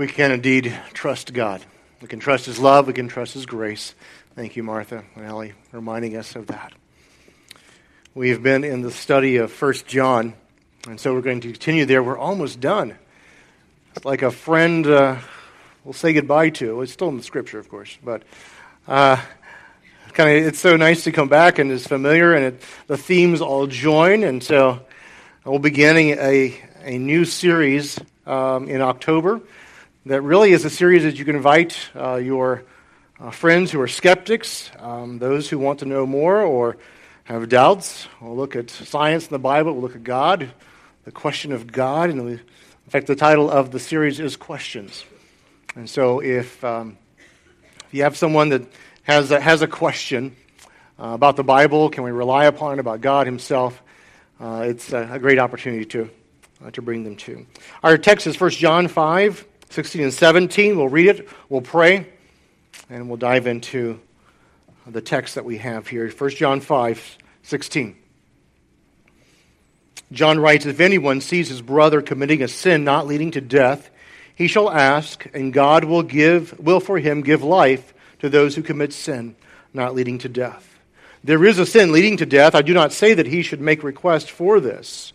we can indeed trust God. We can trust His love. We can trust His grace. Thank you, Martha and Ellie, reminding us of that. We have been in the study of First John, and so we're going to continue there. We're almost done. It's like a friend uh, we'll say goodbye to. It's still in the Scripture, of course, but uh, kind of it's so nice to come back and it's familiar, and it, the themes all join, and so we'll be beginning a a new series um, in October that really is a series that you can invite uh, your uh, friends who are skeptics, um, those who want to know more or have doubts. We'll look at science in the Bible, we'll look at God, the question of God, and we, in fact, the title of the series is Questions. And so if, um, if you have someone that has a, has a question uh, about the Bible, can we rely upon it, about God Himself, uh, it's a, a great opportunity to uh, to bring them to. Our text is 1 John 5, 16 and 17. We'll read it, we'll pray, and we'll dive into the text that we have here. 1 John 5, 16. John writes, If anyone sees his brother committing a sin not leading to death, he shall ask, and God will give will for him give life to those who commit sin not leading to death. There is a sin leading to death. I do not say that he should make request for this.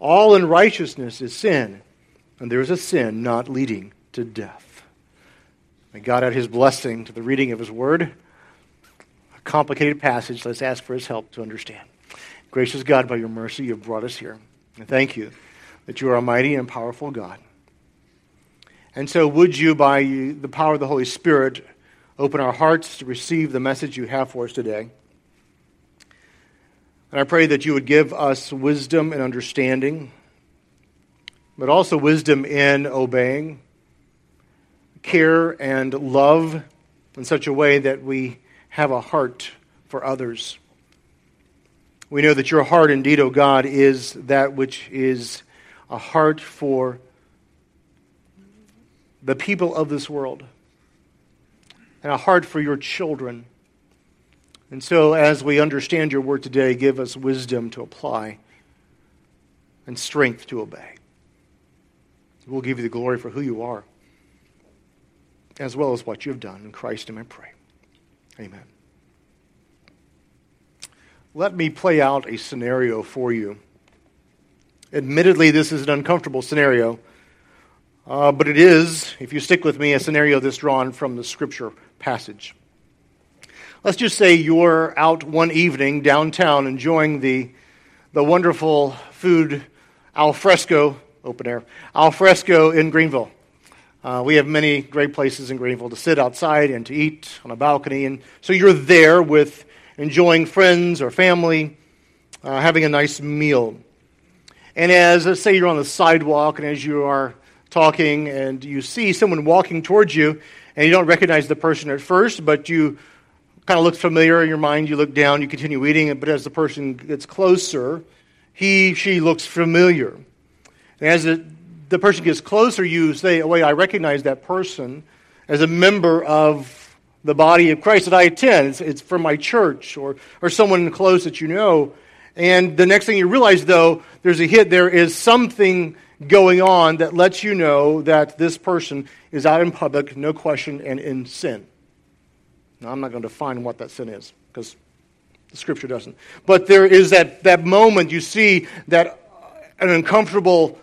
All unrighteousness is sin, and there is a sin not leading to death. May God add his blessing to the reading of his word. A complicated passage. Let's ask for his help to understand. Gracious God, by your mercy, you have brought us here. And thank you that you are a mighty and powerful God. And so, would you, by the power of the Holy Spirit, open our hearts to receive the message you have for us today? And I pray that you would give us wisdom and understanding, but also wisdom in obeying, care and love in such a way that we have a heart for others. We know that your heart, indeed, O God, is that which is a heart for the people of this world and a heart for your children and so, as we understand your word today, give us wisdom to apply and strength to obey. We'll give you the glory for who you are, as well as what you have done. In Christ, and I pray. Amen. Let me play out a scenario for you. Admittedly, this is an uncomfortable scenario, uh, but it is, if you stick with me, a scenario that's drawn from the scripture passage. Let's just say you're out one evening downtown enjoying the, the wonderful food al fresco, open air, al fresco in Greenville. Uh, we have many great places in Greenville to sit outside and to eat on a balcony. And so you're there with enjoying friends or family, uh, having a nice meal. And as, let's say, you're on the sidewalk and as you are talking and you see someone walking towards you and you don't recognize the person at first, but you kind of looks familiar in your mind. You look down, you continue eating, but as the person gets closer, he, she looks familiar. As the, the person gets closer, you say, Oh, wait, I recognize that person as a member of the body of Christ that I attend. It's, it's from my church or, or someone close that you know. And the next thing you realize, though, there's a hit, there is something going on that lets you know that this person is out in public, no question, and in sin. Now, I'm not going to define what that sin is because the scripture doesn't. But there is that, that moment you see that an uncomfortable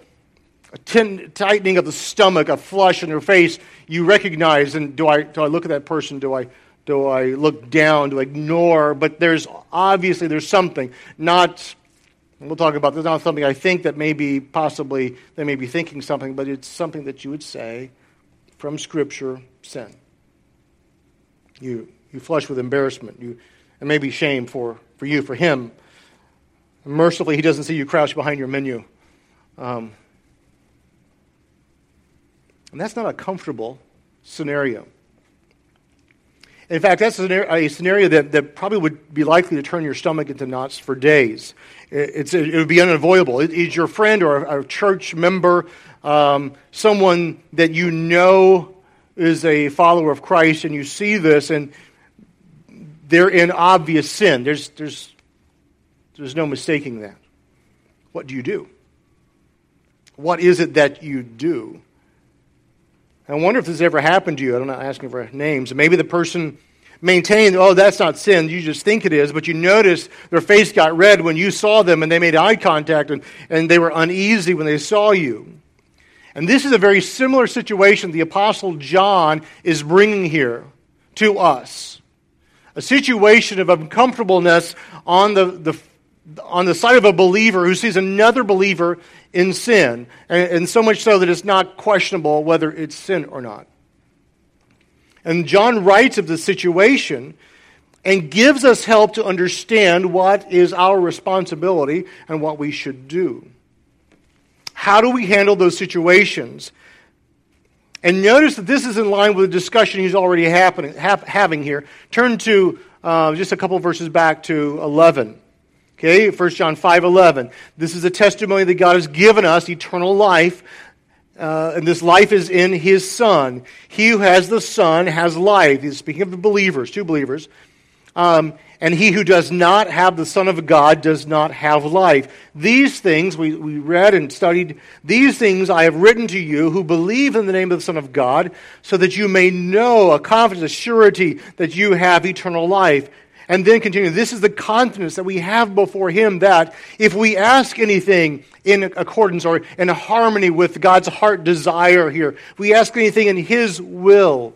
tightening of the stomach, a flush in your face, you recognize, and do I, do I look at that person? Do I, do I look down? Do I ignore? But there's obviously there's something. Not, we'll talk about this, not something I think that maybe possibly they may be thinking something, but it's something that you would say from Scripture, sin. You, you flush with embarrassment you, and maybe shame for, for you, for him. Mercifully, he doesn't see you crouch behind your menu. Um, and that's not a comfortable scenario. In fact, that's a scenario that, that probably would be likely to turn your stomach into knots for days. It's, it would be unavoidable. Is your friend or a, church member, um, someone that you know is a follower of Christ and you see this and they're in obvious sin, there's, there's, there's no mistaking that. What do you do? What is it that you do? I wonder if this ever happened to you. I'm not asking for names. Maybe the person maintained, oh, that's not sin. You just think it is. But you notice their face got red when you saw them and they made eye contact and, and they were uneasy when they saw you. And this is a very similar situation the Apostle John is bringing here to us. A situation of uncomfortableness on the, the, on the side of a believer who sees another believer in sin, and, and so much so that it's not questionable whether it's sin or not. And John writes of the situation and gives us help to understand what is our responsibility and what we should do. How do we handle those situations? And notice that this is in line with the discussion he's already happening, ha- having here. Turn to uh, just a couple verses back to 11. Okay, 1 John 5 11. This is a testimony that God has given us eternal life, uh, and this life is in His Son. He who has the Son has life. He's speaking of the believers, two believers. Um, and he who does not have the Son of God does not have life. These things, we, we read and studied, these things I have written to you who believe in the name of the Son of God, so that you may know a confidence, a surety that you have eternal life. And then continue, this is the confidence that we have before Him that if we ask anything in accordance or in harmony with God's heart desire here, we ask anything in His will.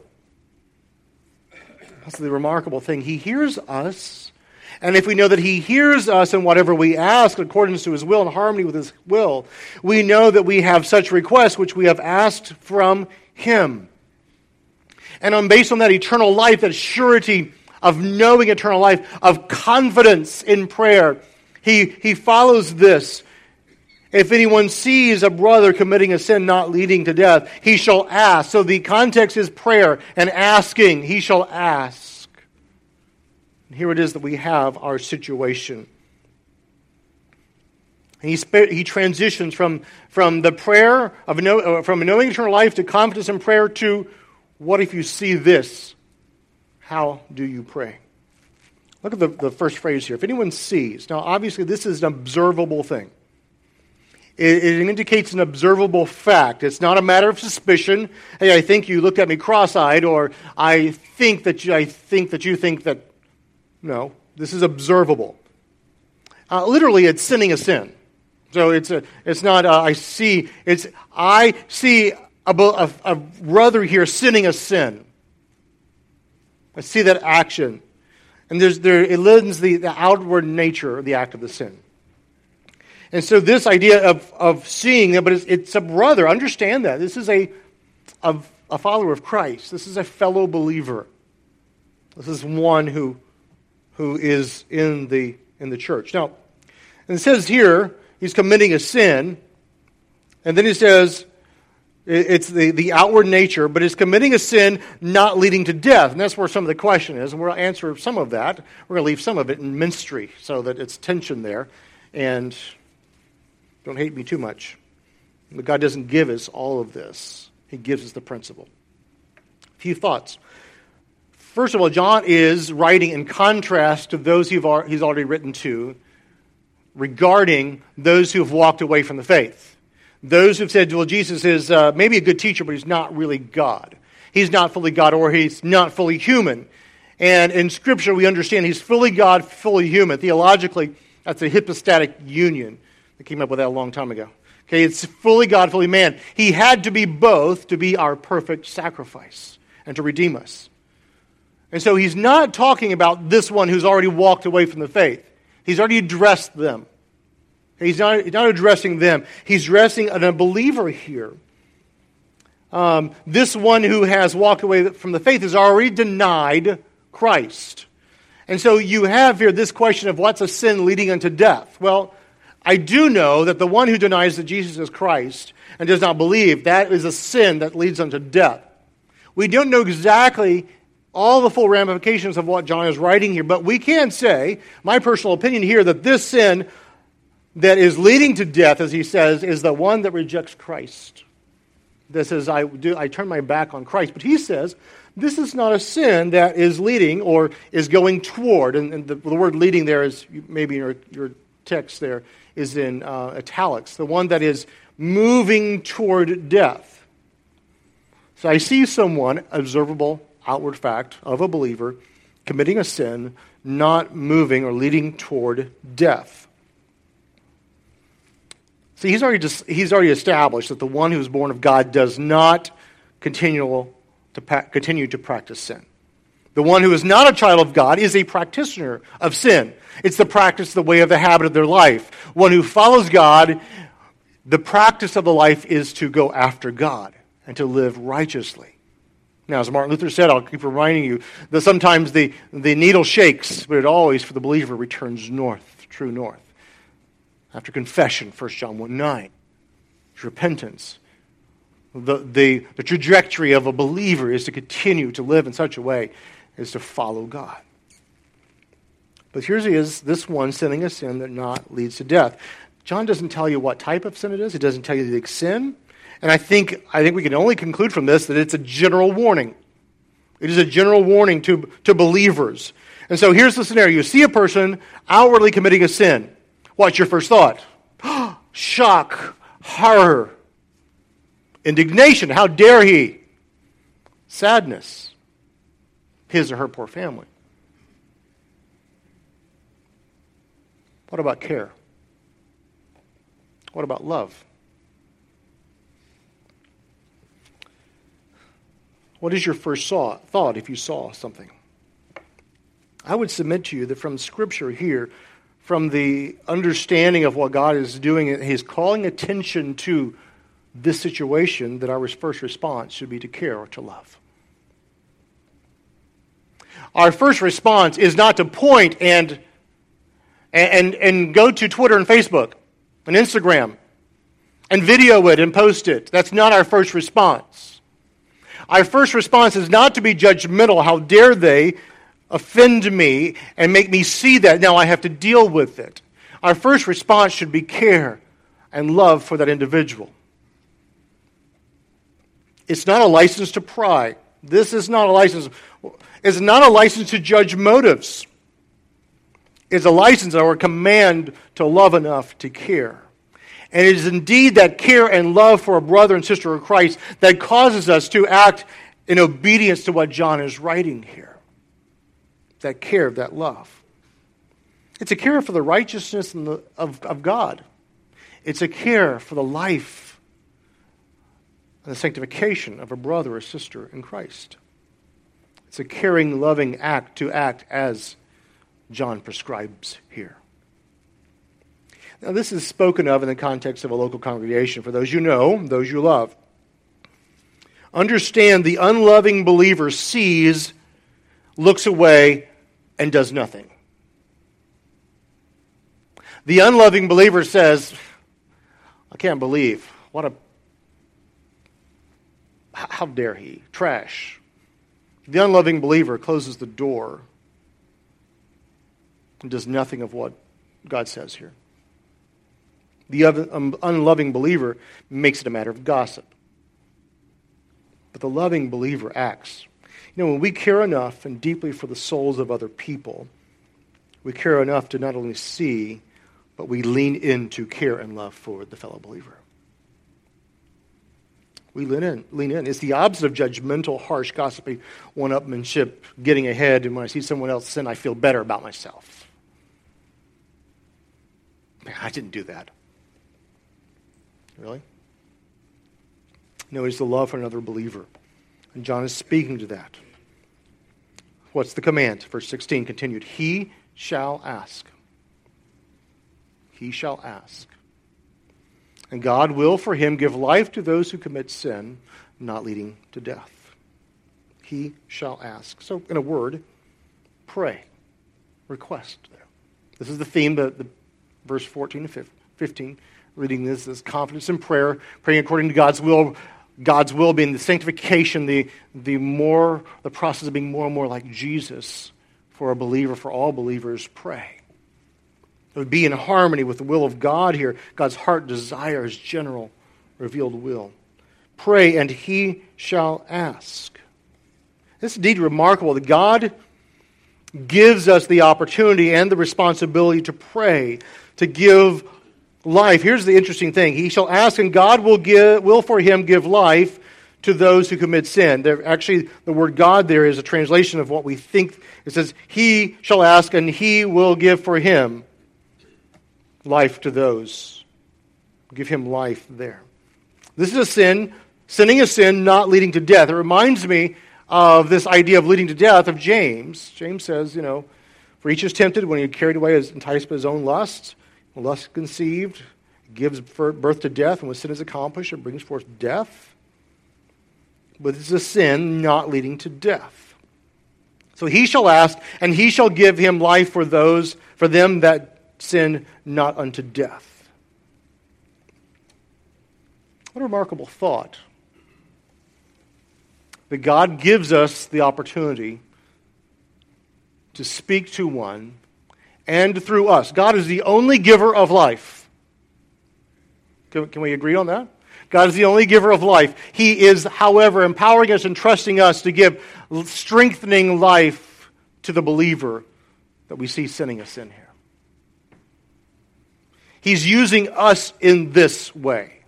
That's the remarkable thing. He hears us. And if we know that He hears us in whatever we ask in accordance to His will, and harmony with His will, we know that we have such requests which we have asked from Him. And on based on that eternal life, that surety of knowing eternal life, of confidence in prayer. He, he follows this. If anyone sees a brother committing a sin not leading to death, he shall ask. So the context is prayer and asking. He shall ask. And here it is that we have our situation. And he, he transitions from, from the prayer of uh, from knowing eternal life to confidence in prayer to what if you see this? How do you pray? Look at the, the first phrase here. If anyone sees, now obviously this is an observable thing. It, it, indicates an observable fact. It's not a matter of suspicion. Hey, I think you looked at me cross-eyed, or I think that you, I think that you think that. No, this is observable. Uh, literally, it's sinning a sin. So it's a, it's not uh, I see. It's I see a, a, a brother here sinning a sin. I see that action. And there's, there, it lends the, the outward nature of the act of the sin. And so this idea of, of seeing but it's, it's a brother. Understand that. This is a, a, a follower of Christ. This is a fellow believer. This is one who, who is in the, in the church. Now, and it says here, he's committing a sin. And then he says, it's the, the outward nature, but it's committing a sin not leading to death. And that's where some of the question is. And we'll answer some of that. We're going to leave some of it in ministry so that it's tension there. And don't hate me too much. But God doesn't give us all of this, He gives us the principle. A few thoughts. First of all, John is writing in contrast to those he's already written to regarding those who have walked away from the faith. Those who've said, well, Jesus is uh, maybe a good teacher, but he's not really God. He's not fully God, or he's not fully human. And in Scripture, we understand he's fully God, fully human. Theologically, that's a hypostatic union. They came up with that a long time ago. Okay, it's fully God, fully man. He had to be both to be our perfect sacrifice and to redeem us. And so he's not talking about this one who's already walked away from the faith. He's already addressed them. He's not, he's not addressing them, he's addressing a believer here. Um, this one who has walked away from the faith has already denied Christ. And so you have here this question of what's a sin leading unto death? Well, I do know that the one who denies that Jesus is Christ and does not believe, that is a sin that leads unto death. We don't know exactly all the full ramifications of what John is writing here, but we can say, my personal opinion here, that this sin that is leading to death, as he says, is the one that rejects Christ. This is, I, do, I turn my back on Christ. But he says, this is not a sin that is leading or is going toward. And, and the, the, word leading there is, maybe your, your text there, is in uh, italics. The one that is moving toward death. So I see someone, observable outward fact of a believer, committing a sin, not moving or leading toward death. See, he's already, just, he's already established that the one who is born of God does not continue to, continue to practice sin. The one who is not a child of God is a practitioner of sin. It's the practice, the way of the habit of their life. One who follows God, the practice of the life is to go after God and to live righteously. Now, as Martin Luther said, I'll keep reminding you that sometimes the, the needle shakes, but it always, for the believer, returns north, true north. After confession, 1 John 1 9, repentance. The, the, the trajectory of a believer is to continue to live in such a way as to follow God. But here's he is, this one sinning a sin that not leads to death. John doesn't tell you what type of sin it is. He doesn't tell you the sin. And I think, I think we can only conclude from this that it's a general warning. It is a general warning to, to believers. And so here's the scenario you see a person outwardly committing a sin. What's your first thought? Shock, horror, indignation. How dare he? Sadness. His or her poor family. What about care? What about love? What is your first saw, thought if you saw something? I would submit to you that from Scripture here, from the understanding of what God is doing, He's calling attention to this situation, that our first response should be to care or to love. Our first response is not to point and, and, and go to Twitter and Facebook and Instagram and video it and post it. That's not our first response. Our first response is not to be judgmental. How dare they offend me and make me see that? Now I have to deal with it. Our first response should be care and love for that individual. It's not a license to pry. This is not a license. It's not a license to judge motives. It's a license or a command to love enough to care. And it is indeed that care and love for a brother and sister of Christ that causes us to act in obedience to what John is writing here. That care, of that love. It's a care for the righteousness the, of, of God. It's a care for the life and the sanctification of a brother or sister in Christ. It's a caring, loving act to act as John prescribes here. Now, this is spoken of in the context of a local congregation for those you know, those you love. Understand the unloving believer sees, looks away, and does nothing. The unloving believer says, I can't believe. What a. How dare he? Trash. The unloving believer closes the door and does nothing of what God says here. The um, unloving believer makes it a matter of gossip. But the loving believer acts. You know, when we care enough and deeply for the souls of other people, we care enough to not only see, but we lean into care and love for the fellow believer. We lean in. Lean in. It's the opposite of judgmental, harsh, gossipy, one-upmanship, getting ahead, and when I see someone else sin, I feel better about myself. Man, I didn't do that. Really? No, it's the love for another believer. And John is speaking to that. What's the command? Verse 16 continued He shall ask. He shall ask. And God will for him give life to those who commit sin, not leading to death. He shall ask. So, in a word, pray, request. This is the theme, the, the verse 14 to 15 reading this is confidence in prayer, praying according to God's will, God's will being the sanctification, the, the more, the process of being more and more like Jesus for a believer, for all believers, pray. It would be in harmony with the will of God here, God's heart desires, general, revealed will. Pray, and he shall ask. It's indeed remarkable that God gives us the opportunity and the responsibility to pray, to give life. Here's the interesting thing He shall ask, and God will, give, will for him give life to those who commit sin. There, actually, the word God there is a translation of what we think. It says, He shall ask, and He will give for him life to those. Give him life there. This is a sin. Sinning a sin not leading to death. It reminds me of this idea of leading to death of James. James says, you know, for each is tempted when he carried away, is enticed by his own lust. Lust conceived, gives birth to death, and when sin is accomplished, it brings forth death but it's a sin not leading to death. So he shall ask, and he shall give him life for those, for them that sin not unto death. What a remarkable thought. That God gives us the opportunity to speak to one and through us. God is the only giver of life. Can, can we agree on that? God is the only giver of life. He is, however, empowering us and trusting us to give strengthening life to the believer that we see sinning us in here. He's using us in this way.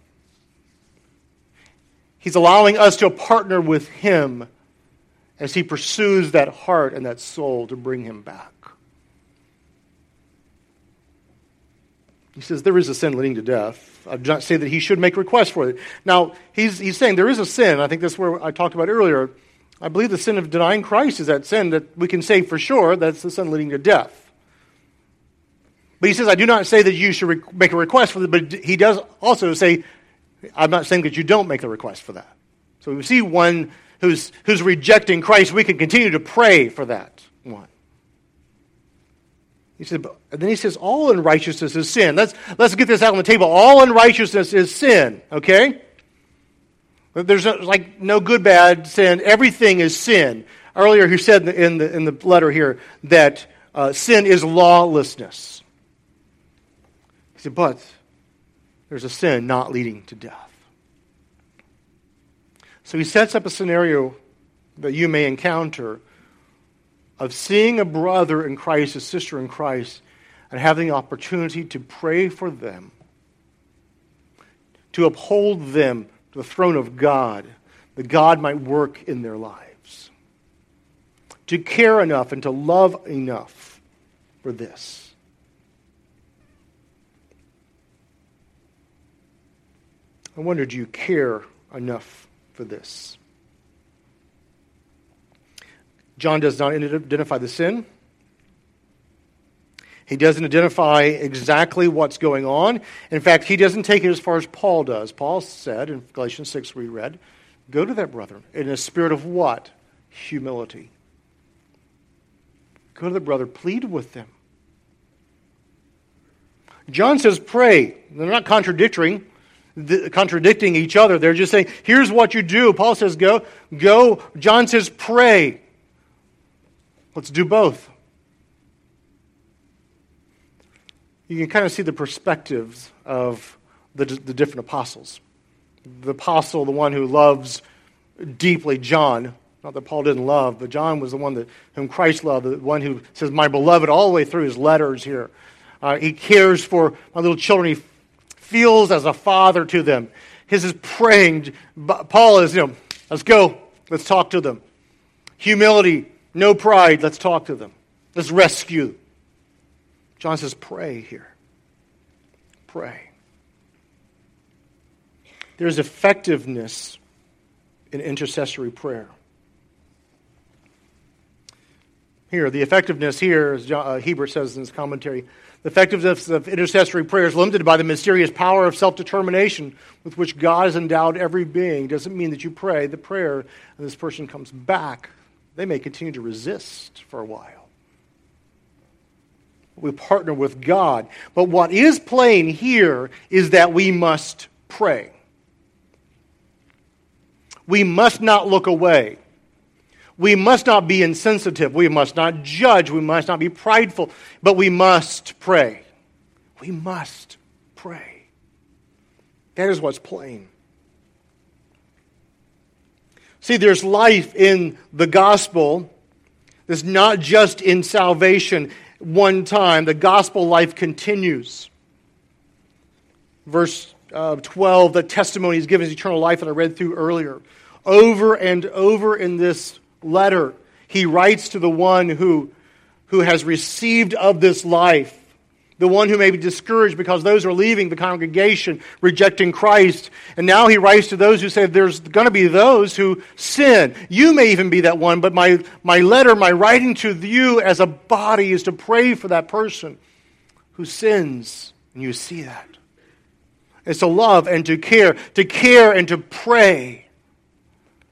He's allowing us to partner with Him as He pursues that heart and that soul to bring Him back. He says there is a sin leading to death. I do not say that he should make request for it. Now, he's, he's saying there is a sin. I think that's where I talked about earlier. I believe the sin of denying Christ is that sin that we can say for sure that's the sin leading to death. But he says, I do not say that you should re- make a request for it, but he does also say, I'm not saying that you don't make a request for that. So we see one who's, who's rejecting Christ, we can continue to pray for that one. He said, and then he says, all unrighteousness is sin. Let's, let's get this out on the table. All unrighteousness is sin, okay? There's no, like no good, bad sin. Everything is sin. Earlier, he said in the, in the letter here that uh, sin is lawlessness. He said, but there's a sin not leading to death. So he sets up a scenario that you may encounter of seeing a brother in Christ, a sister in Christ, and having the opportunity to pray for them, to uphold them to the throne of God, that God might work in their lives, to care enough and to love enough for this. I wonder, do you care enough for this? John does not identify the sin. He doesn't identify exactly what's going on. In fact, he doesn't take it as far as Paul does. Paul said in Galatians 6, we read, Go to that brother in a spirit of what? Humility. Go to the brother, plead with them. John says, Pray. They're not contradicting. Contradicting each other. They're just saying, here's what you do. Paul says, go, go. John says, pray. Let's do both. You can kind of see the perspectives of the, the different apostles. The apostle, the one who loves deeply John, not that Paul didn't love, but John was the one that, whom Christ loved, the one who says, My beloved, all the way through his letters here. Uh, he cares for my little children. He feels as a father to them. His is praying. Paul is, you know, let's go. Let's talk to them. Humility, no pride. Let's talk to them. Let's rescue. John says, pray here. Pray. There's effectiveness in intercessory prayer. Here, the effectiveness here, as uh, Hiebert says in his commentary, the effectiveness of intercessory prayer is limited by the mysterious power of self determination with which God has endowed every being. Doesn't mean that you pray the prayer and this person comes back they may continue to resist for a while. We partner with God. But what is plain here is that we must pray. We must not look away. We must not be insensitive. We must not judge. We must not be prideful. But we must pray. We must pray. That is what's plain. See, there's life in the gospel. It's not just in salvation one time. The gospel life continues. Verse uh, 12, the testimony is given as eternal life that I read through earlier. Over and over in this letter, he writes to the one who, who has received of this life, the one who may be discouraged because those are leaving the congregation, rejecting Christ. And now he writes to those who say there's going to be those who sin. You may even be that one, but my, my letter, my writing to you as a body is to pray for that person who sins. And you see that. It's to love and to care, to care and to pray,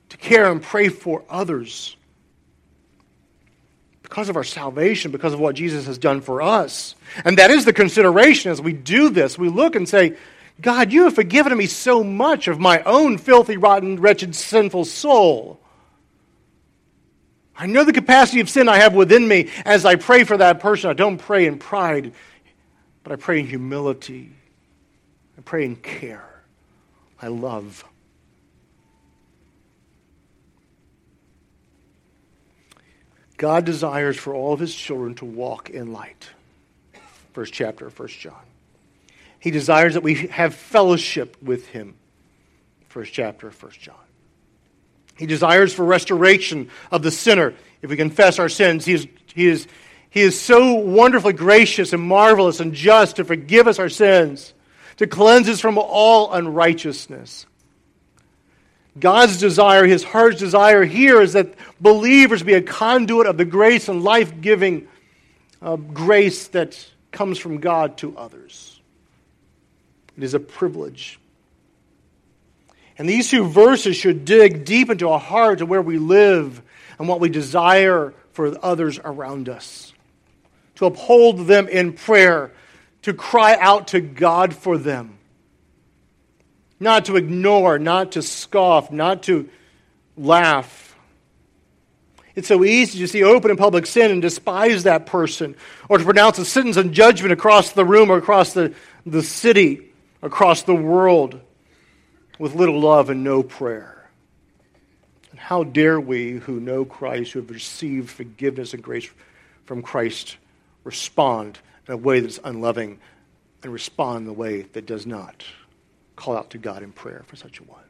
to care and pray for others because of our salvation, because of what Jesus has done for us. And that is the consideration as we do this. We look and say, God, you have forgiven me so much of my own filthy, rotten, wretched, sinful soul. I know the capacity of sin I have within me as I pray for that person. I don't pray in pride, but I pray in humility. I pray in care. I love. God desires for all of his children to walk in light. First chapter of 1 John. He desires that we have fellowship with him. First chapter of 1 John. He desires for restoration of the sinner. If we confess our sins, he is, he is, he is so wonderfully gracious and marvelous and just to forgive us our sins, to cleanse us from all unrighteousness. God's desire, his heart's desire here is that believers be a conduit of the grace and life giving uh, grace that comes from God to others. It is a privilege. And these two verses should dig deep into our heart to where we live and what we desire for others around us. To uphold them in prayer, to cry out to God for them not to ignore, not to scoff, not to laugh. It's so easy to see open and public sin and despise that person, or to pronounce a sentence and judgment across the room or across the, the city, across the world, with little love and no prayer. And how dare we who know Christ, who have received forgiveness and grace from Christ, respond in a way that's unloving and respond in a way that does not? Call out to God in prayer for such a one.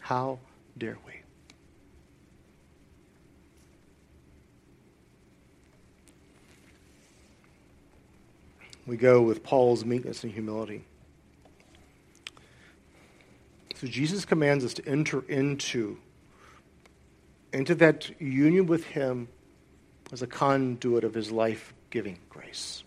How dare we? We go with Paul's meekness and humility. So Jesus commands us to enter into, into that union with him as a conduit of his life-giving grace.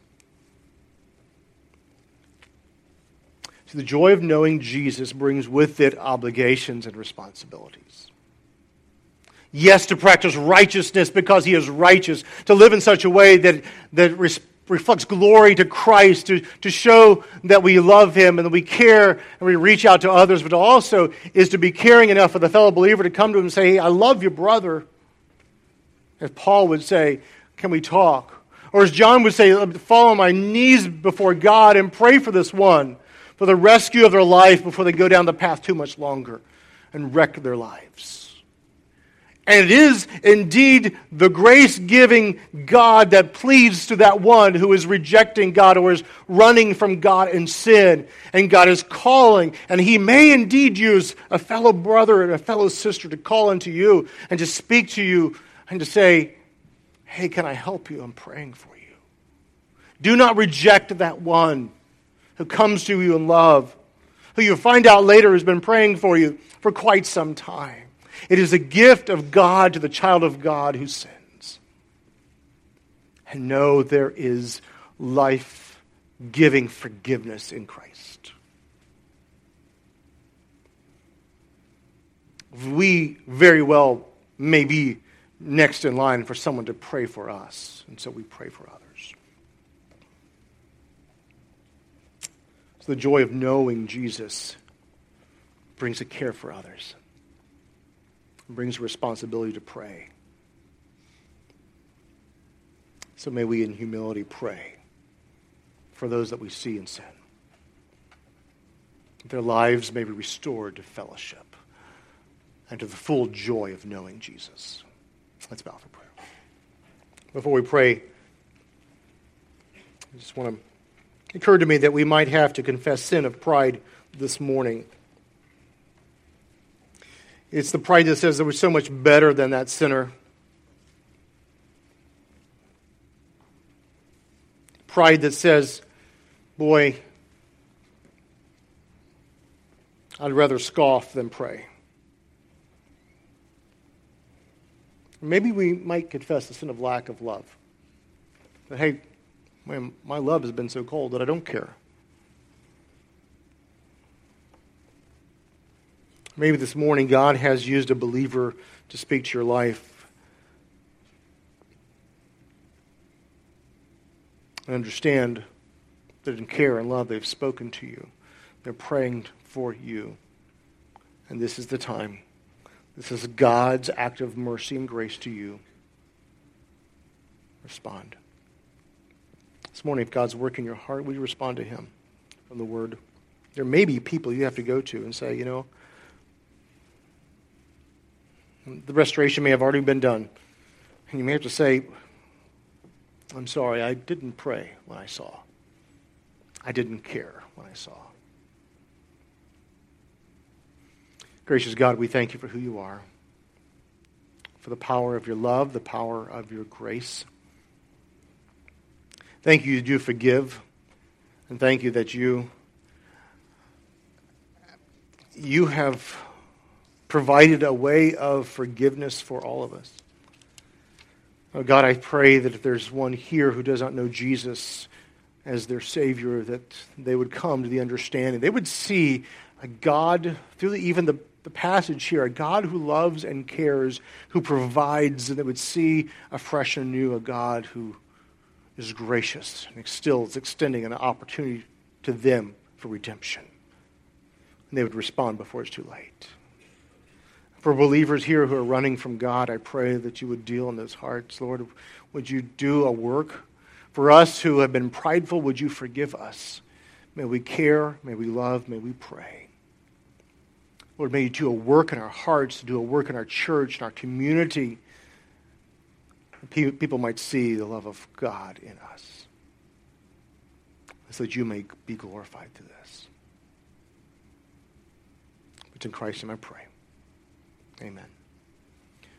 The joy of knowing Jesus brings with it obligations and responsibilities. Yes, to practice righteousness because he is righteous, to live in such a way that, that res- reflects glory to Christ, to, to show that we love him and that we care and we reach out to others, but also is to be caring enough for the fellow believer to come to him and say, hey, I love your brother. As Paul would say, can we talk? Or as John would say, fall on my knees before God and pray for this one for the rescue of their life before they go down the path too much longer and wreck their lives. And it is indeed the grace giving God that pleads to that one who is rejecting God or is running from God in sin. And God is calling. And He may indeed use a fellow brother and a fellow sister to call into you and to speak to you and to say, Hey, can I help you? I'm praying for you. Do not reject that one who comes to you in love, who you find out later has been praying for you for quite some time. It is a gift of God to the child of God who sins. And know there is life giving forgiveness in Christ. We very well may be next in line for someone to pray for us, and so we pray for others. So the joy of knowing Jesus brings a care for others, it brings a responsibility to pray. So may we in humility pray for those that we see in sin. Their lives may be restored to fellowship and to the full joy of knowing Jesus. Let's bow for prayer. Before we pray, I just want to occurred to me that we might have to confess sin of pride this morning. It's the pride that says that we're so much better than that sinner. Pride that says, boy, I'd rather scoff than pray. Maybe we might confess the sin of lack of love. That, hey, my, my love has been so cold that I don't care. Maybe this morning God has used a believer to speak to your life. And understand that in care and love they've spoken to you. They're praying for you. And this is the time. This is God's act of mercy and grace to you. Respond. This morning, if God's work in your heart, will you respond to Him from the Word? There may be people you have to go to and say, you know, the restoration may have already been done. And you may have to say, I'm sorry, I didn't pray when I saw. I didn't care when I saw. Gracious God, we thank you for who you are, for the power of your love, the power of your grace. Thank you that you forgive, and thank you that you you have provided a way of forgiveness for all of us. Oh God, I pray that if there's one here who does not know Jesus as their Savior, that they would come to the understanding. They would see a God, through the, even the, the passage here, a God who loves and cares, who provides, and they would see afresh and new a God who is gracious and still is extending an opportunity to them for redemption. And they would respond before it's too late. For believers here who are running from God, I pray that you would deal in those hearts. Lord, would you do a work? For us who have been prideful, would you forgive us? May we care, may we love, may we pray. Lord, may you do a work in our hearts, do a work in our church, in our community. People might see the love of God in us. So that you may be glorified through this. It's in Christ's name I pray. Amen.